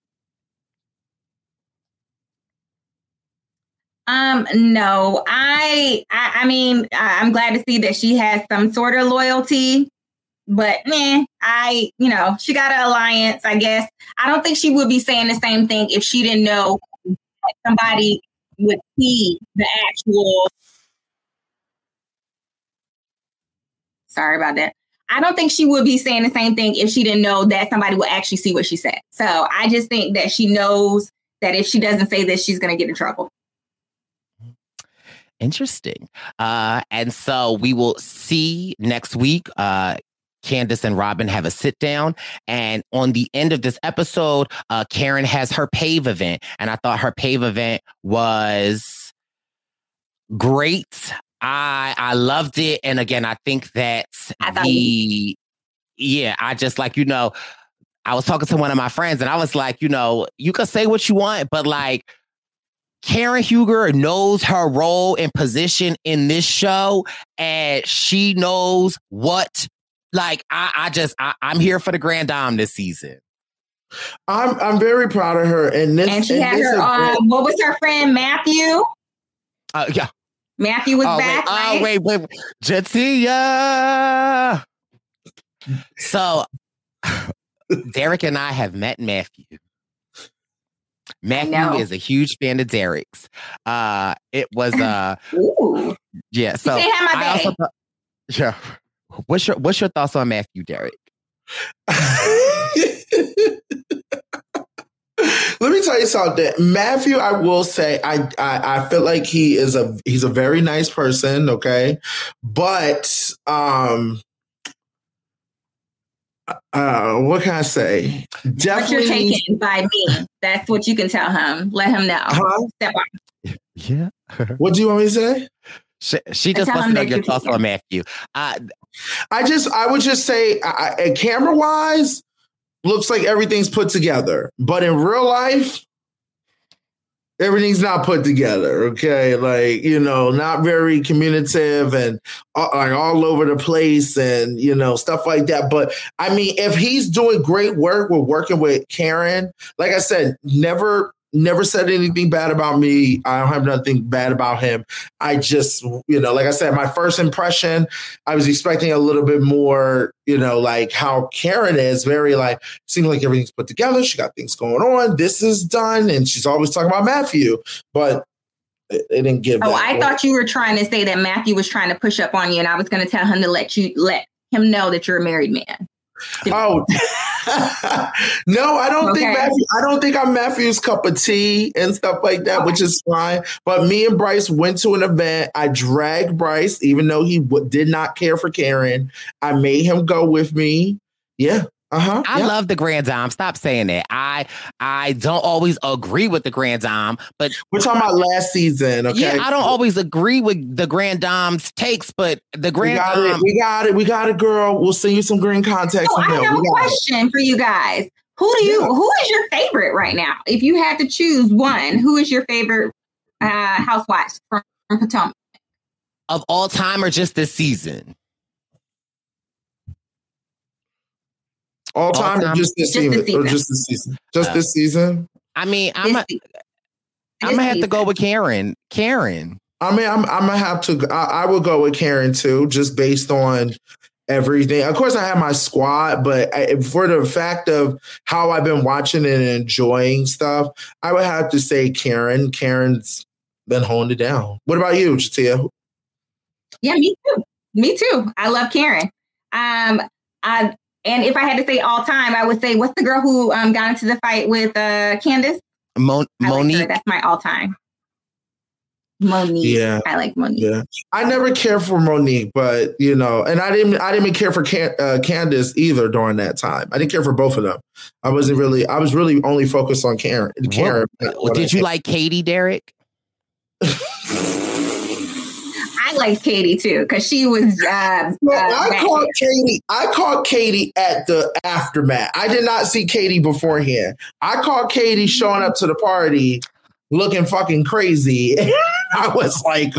[SPEAKER 4] Um, no, I, I, I mean, I, am glad to see that she has some sort of loyalty, but man, I, you know, she got an alliance, I guess. I don't think she would be saying the same thing if she didn't know somebody would see the actual Sorry about that. I don't think she would be saying the same thing if she didn't know that somebody would actually see what she said. So I just think that she knows that if she doesn't say this, she's going to get in trouble.
[SPEAKER 1] Interesting. Uh, and so we will see next week. Uh, Candiace and Robyn have a sit down. And on the end of this episode, uh, Karen has her PAVE event. And I thought her PAVE event was great. I I loved it, and again, I think that the yeah, I just like you know, I was talking to one of my friends, and I was like, you know, you can say what you want, but like. Karen Huger knows her role and position in this show, and she knows what. Like I, I just, I, am here for the grand dame this season.
[SPEAKER 3] I'm, I'm very proud of her, and this,
[SPEAKER 4] and she and had her. Um, what was her friend Matthew?
[SPEAKER 1] Uh, yeah,
[SPEAKER 4] Matthew was
[SPEAKER 1] oh,
[SPEAKER 4] back.
[SPEAKER 1] Wait,
[SPEAKER 4] right?
[SPEAKER 1] Oh wait, wait, J'Tia. So Derek and I have met Matthew. Matthew is a huge fan of Derek's. Uh, it was uh,
[SPEAKER 4] Ooh.
[SPEAKER 1] yeah. So I also thought, yeah. What's your What's your thoughts on Matthew, Derek?
[SPEAKER 3] Let me tell you something, Matthew. I will say, I, I I feel like he is a he's a very nice person. Okay, but um, uh, what can I say?
[SPEAKER 4] Definitely, what you're taken by me. That's what you can tell him. Let him know. Huh? Step
[SPEAKER 1] on. Yeah.
[SPEAKER 3] what do you want me to say?
[SPEAKER 1] She, she just wants to know your thoughts on Matthew. Uh,
[SPEAKER 3] I just, I would just say, I, camera wise, looks like everything's put together. But in real life, everything's not put together. Okay, like you know, not very communicative and uh, like all over the place and you know stuff like that. But I mean, if he's doing great work, we're working with Karen. Like I said, never never said anything bad about me. I don't have nothing bad about him. I just, you know, like I said, my first impression, I was expecting a little bit more, you know, like how Karen is very like, seems like everything's put together. She got things going on. This is done. And she's always talking about Matthew. But it, it didn't give.
[SPEAKER 4] Oh, I thought you were trying to say that Matthew was trying to push up on you, and I was going to tell him to let you let him know that you're a married man.
[SPEAKER 3] Oh no, I don't okay. think Matthew, I don't think I'm Matthew's cup of tea and stuff like that, okay. which is fine. But me and Brice went to an event. I dragged Brice, even though he w- did not care for Karen. I made him go with me. Yeah, uh-huh.
[SPEAKER 1] I love the Grand Dame. Stop saying that. I I don't always agree with the Grand Dame, but
[SPEAKER 3] we're talking about last season. Okay.
[SPEAKER 1] Yeah, I don't always agree with the Grand Dame's takes, but the Grand
[SPEAKER 3] we got
[SPEAKER 1] Dame.
[SPEAKER 3] It, we got it. We got it, girl. We'll send you some green context.
[SPEAKER 4] Oh, I have a question it. for you guys. Who do you? Yeah. Who is your favorite right now? If you had to choose one, who is your favorite uh, housewife from, from Potomac?
[SPEAKER 1] Of all time or just this season?
[SPEAKER 3] All time, or just this, just season, season, or just this season? Just uh, this season.
[SPEAKER 1] I mean, I'm a, I'm gonna have to go with Karen. Karen.
[SPEAKER 3] I mean, I'm I'm gonna have to. I, I would go with Karen too, just based on everything. Of course, I have my squad, but I, for the fact of how I've been watching and enjoying stuff, I would have to say Karen. Karen's been holding it down. What about you, J'Tia?
[SPEAKER 4] Yeah, me too. Me too. I love Karen. Um, I and if I had to say all time, I would say what's the girl who um, got into the fight with uh, Candiace?
[SPEAKER 1] Mon- Monique. Like
[SPEAKER 4] That's my all time. Monique. Yeah, I like Monique.
[SPEAKER 3] Yeah, I never cared for Monique, but you know, and I didn't. I didn't even care for Can- uh, Candiace either during that time. I didn't care for both of them. I wasn't really. I was really only focused on Karen. Karen.
[SPEAKER 1] What, did you like Katie, Derek?
[SPEAKER 4] I liked Katie too because she was. Uh, well,
[SPEAKER 3] uh, I called Katie. I called Katie at the aftermath. I did not see Katie beforehand. I called Katie showing up to the party looking fucking crazy. I was like,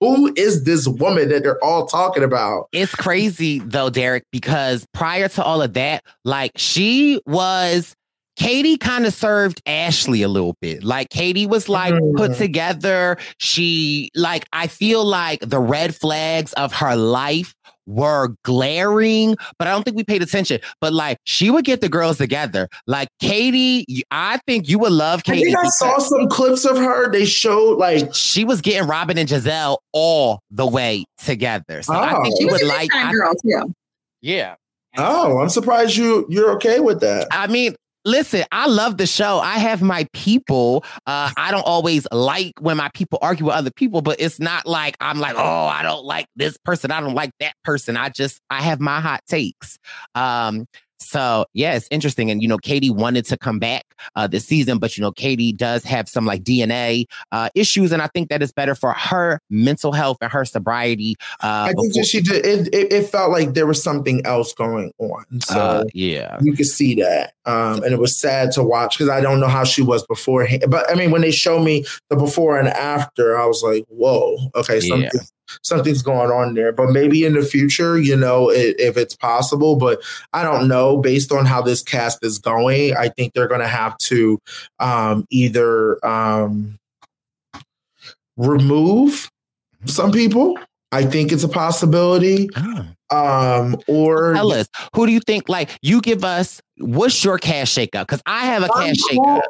[SPEAKER 3] who is this woman that they're all talking about?
[SPEAKER 1] It's crazy though, Derek, because prior to all of that, like she was Katie kind of served Ashley a little bit. Like Katie was like mm. put together. She like I feel like the red flags of her life were glaring, but I don't think we paid attention. But like she would get the girls together. Like Katie, I think you would love Katie. I think
[SPEAKER 3] I saw some clips of her. They showed like
[SPEAKER 1] she was getting Robyn and Gizelle all the way together. So oh. I think you would like
[SPEAKER 4] girl too.
[SPEAKER 1] Yeah.
[SPEAKER 3] Oh, I'm surprised you you're okay with that.
[SPEAKER 1] I mean, listen, I love the show. I have my people. Uh, I don't always like when my people argue with other people, but it's not like I'm like, oh, I don't like this person. I don't like that person. I just I have my hot takes. Um, so yeah, it's interesting. And you know, Katie wanted to come back uh, this season, but you know, Katie does have some like DNA uh, issues, and I think that is better for her mental health and her sobriety.
[SPEAKER 3] Uh, I think that she did. It, it, it, felt like there was something else going on. So
[SPEAKER 1] uh, yeah,
[SPEAKER 3] you could see that, um, and it was sad to watch because I don't know how she was beforehand. But I mean, when they show me the before and after, I was like, whoa, okay, something. Yeah something's going on there. But maybe in the future, you know, it, if it's possible. But I don't know. Based on how this cast is going, I think they're going to have to um, either um, remove some people. I think it's a possibility. Oh. Um, or
[SPEAKER 1] tell us who do you think? Like, you give us what's your cash shakeup? Because I have a cash shakeup.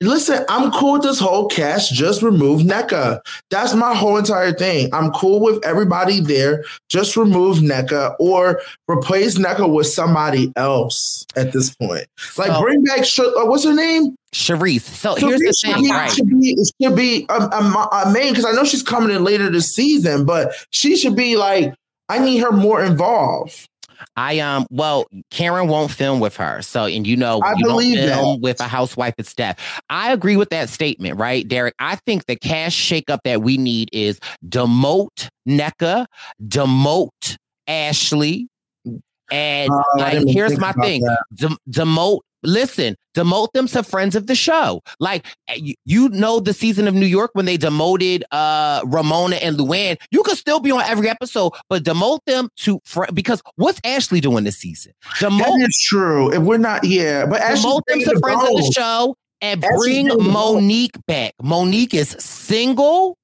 [SPEAKER 3] Listen, I'm cool with this whole cast. Just remove Nneka. That's my whole entire thing. I'm cool with everybody there. Just remove Nneka or replace Nneka with somebody else at this point. Like so, bring back Sh- uh, what's her name?
[SPEAKER 1] Charrisse. So here's the thing,
[SPEAKER 3] should be,
[SPEAKER 1] right?
[SPEAKER 3] Should be, should be a, a, a main because I know she's coming in later this season, but she should be like I need her more involved.
[SPEAKER 1] I um well, Karen won't film with her. So and you know
[SPEAKER 3] I
[SPEAKER 1] you
[SPEAKER 3] don't
[SPEAKER 1] film
[SPEAKER 3] that.
[SPEAKER 1] with a housewife it's death. I agree with that statement, right, Derek? I think the cash shakeup that we need is demote Nneka, demote Ashley. And uh, like here's my thing. De- demote listen, demote them to friends of the show. Like eh, you know, the season of New York when they demoted uh Ramona and Luann, you could still be on every episode, but demote them to fr- because what's Ashley doing this season?
[SPEAKER 3] Demote that is true. If we're not, yeah, but
[SPEAKER 1] demote them to friends of the show and bring Monique back. Monique is single.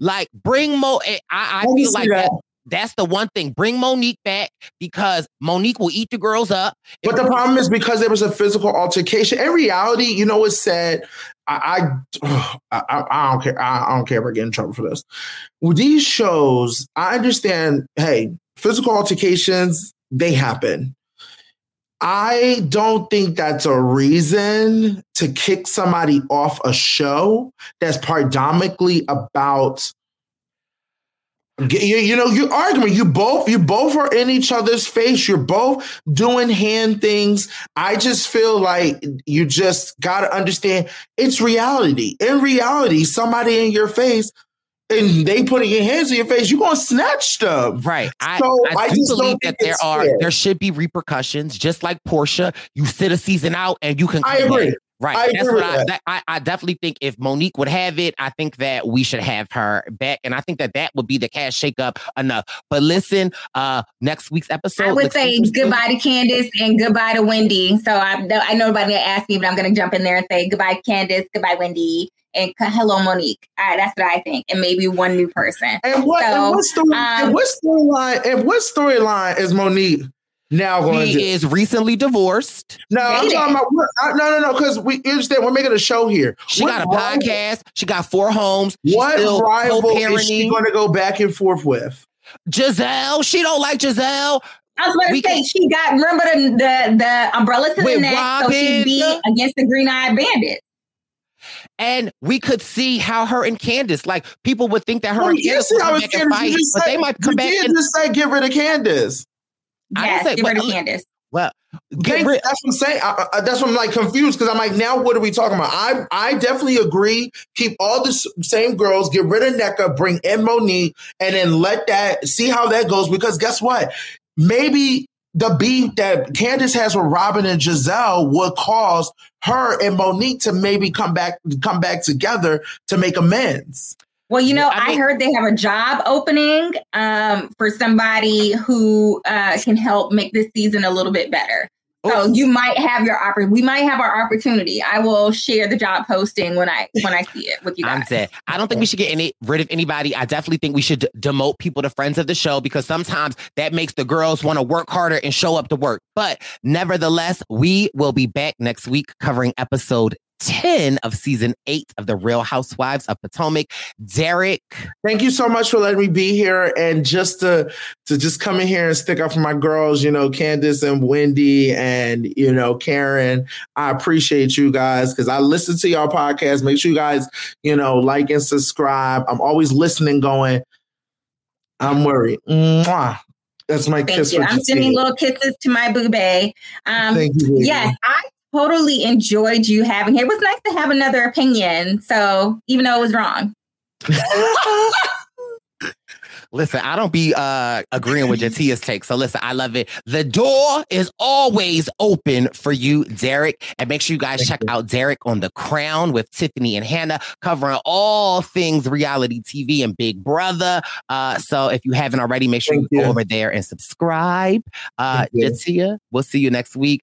[SPEAKER 1] Like bring Mo. Eh, I, I feel like that. That's the one thing. Bring Monique back because Monique will eat the girls up.
[SPEAKER 3] But the problem is because there was a physical altercation. In reality, you know what's said. I I, I, I don't care. I, I, don't care if I get in trouble for this. With these shows, I understand. Hey, physical altercations they happen. I don't think that's a reason to kick somebody off a show that's predominantly about you, you know you're arguing you both you both are in each other's face you're both doing hand things i just feel like you just got to understand it's reality in reality somebody in your face and they putting your hands in your face, you're gonna snatch stuff.
[SPEAKER 1] Right. I, so I, I do believe that there are fair. there should be repercussions, just like Porsha. You sit a season out and you can.
[SPEAKER 3] I agree.
[SPEAKER 1] Right. I That's what I, that. I, I definitely think if Monique would have it, I think that we should have her back. And I think that that would be the cash shakeup enough. But listen, uh, next week's episode. I
[SPEAKER 4] would say goodbye to Candiace and goodbye to Wendy. So I, I know nobody asked me, but I'm going to jump in there and say goodbye, Candiace, goodbye, Wendy and hello Monique. All right, that's what I think, and maybe one new person.
[SPEAKER 3] And what? So, and what story? Um, and what storyline? And what storyline is Monique now going?
[SPEAKER 1] He to, is recently divorced.
[SPEAKER 3] No, I'm talking about I, no, no, no. Because we understand we're making a show here.
[SPEAKER 1] She what got a rival, podcast. She got four homes.
[SPEAKER 3] What rival is she going to go back and forth with?
[SPEAKER 1] Gizelle. She don't like Gizelle.
[SPEAKER 4] I was about to say she got remember the the, the umbrella to the neck, Robyn. so she beat against the green eyed bandit.
[SPEAKER 1] And we could see how her and Candiace, like people would think that her well, and Candiace would come back and fight, but say, they might come back and
[SPEAKER 3] just say get rid of Candiace.
[SPEAKER 4] Yes, say, get rid of Candiace.
[SPEAKER 1] Well,
[SPEAKER 3] get rid- that's what I'm saying. I, I, that's what I'm like confused because I'm like, now what are we talking about? I I definitely agree. Keep all the same girls, get rid of Nneka, bring in Monique, and then let that see how that goes. Because guess what? Maybe the beef that Candiace has with Robyn and Gizelle would cause her and Monique to maybe come back come back together to make amends.
[SPEAKER 4] Well, you know, I, mean, I heard they have a job opening um, for somebody who uh, can help make this season a little bit better. So you might have your opportunity. We might have our opportunity. I will share the job posting when I when I see it with you guys. I'm
[SPEAKER 1] dead. I don't think we should get any rid of anybody. I definitely think we should d- demote people to friends of the show because sometimes that makes the girls want to work harder and show up to work. But nevertheless, we will be back next week covering episode 10 of season eight of The Real Housewives of Potomac. Derek.
[SPEAKER 3] Thank you so much for letting me be here and just to, to just come in here and stick up for my girls, you know, Candiace and Wendy and, you know, Karen. I appreciate you guys because I listen to y'all podcast. Make sure you guys, you know, like and subscribe. I'm always listening, going, I'm worried. Mwah. That's my
[SPEAKER 4] Thank
[SPEAKER 3] kiss.
[SPEAKER 4] You. I'm sending little kisses to my boo Um, Thank you. Yes, I totally enjoyed you having here. It was nice to have another opinion. So even though it was wrong.
[SPEAKER 1] Listen, I don't be uh agreeing with J'Tia's take. So listen, I love it. The door is always open for you, Derek. And make sure you guys Thank check you. out Derek on The Crown with Tiffany and Hannah, covering all things reality TV and Big Brother. Uh, so if you haven't already, make sure Thank you go over there and subscribe. Uh J'Tia, we'll see you next week.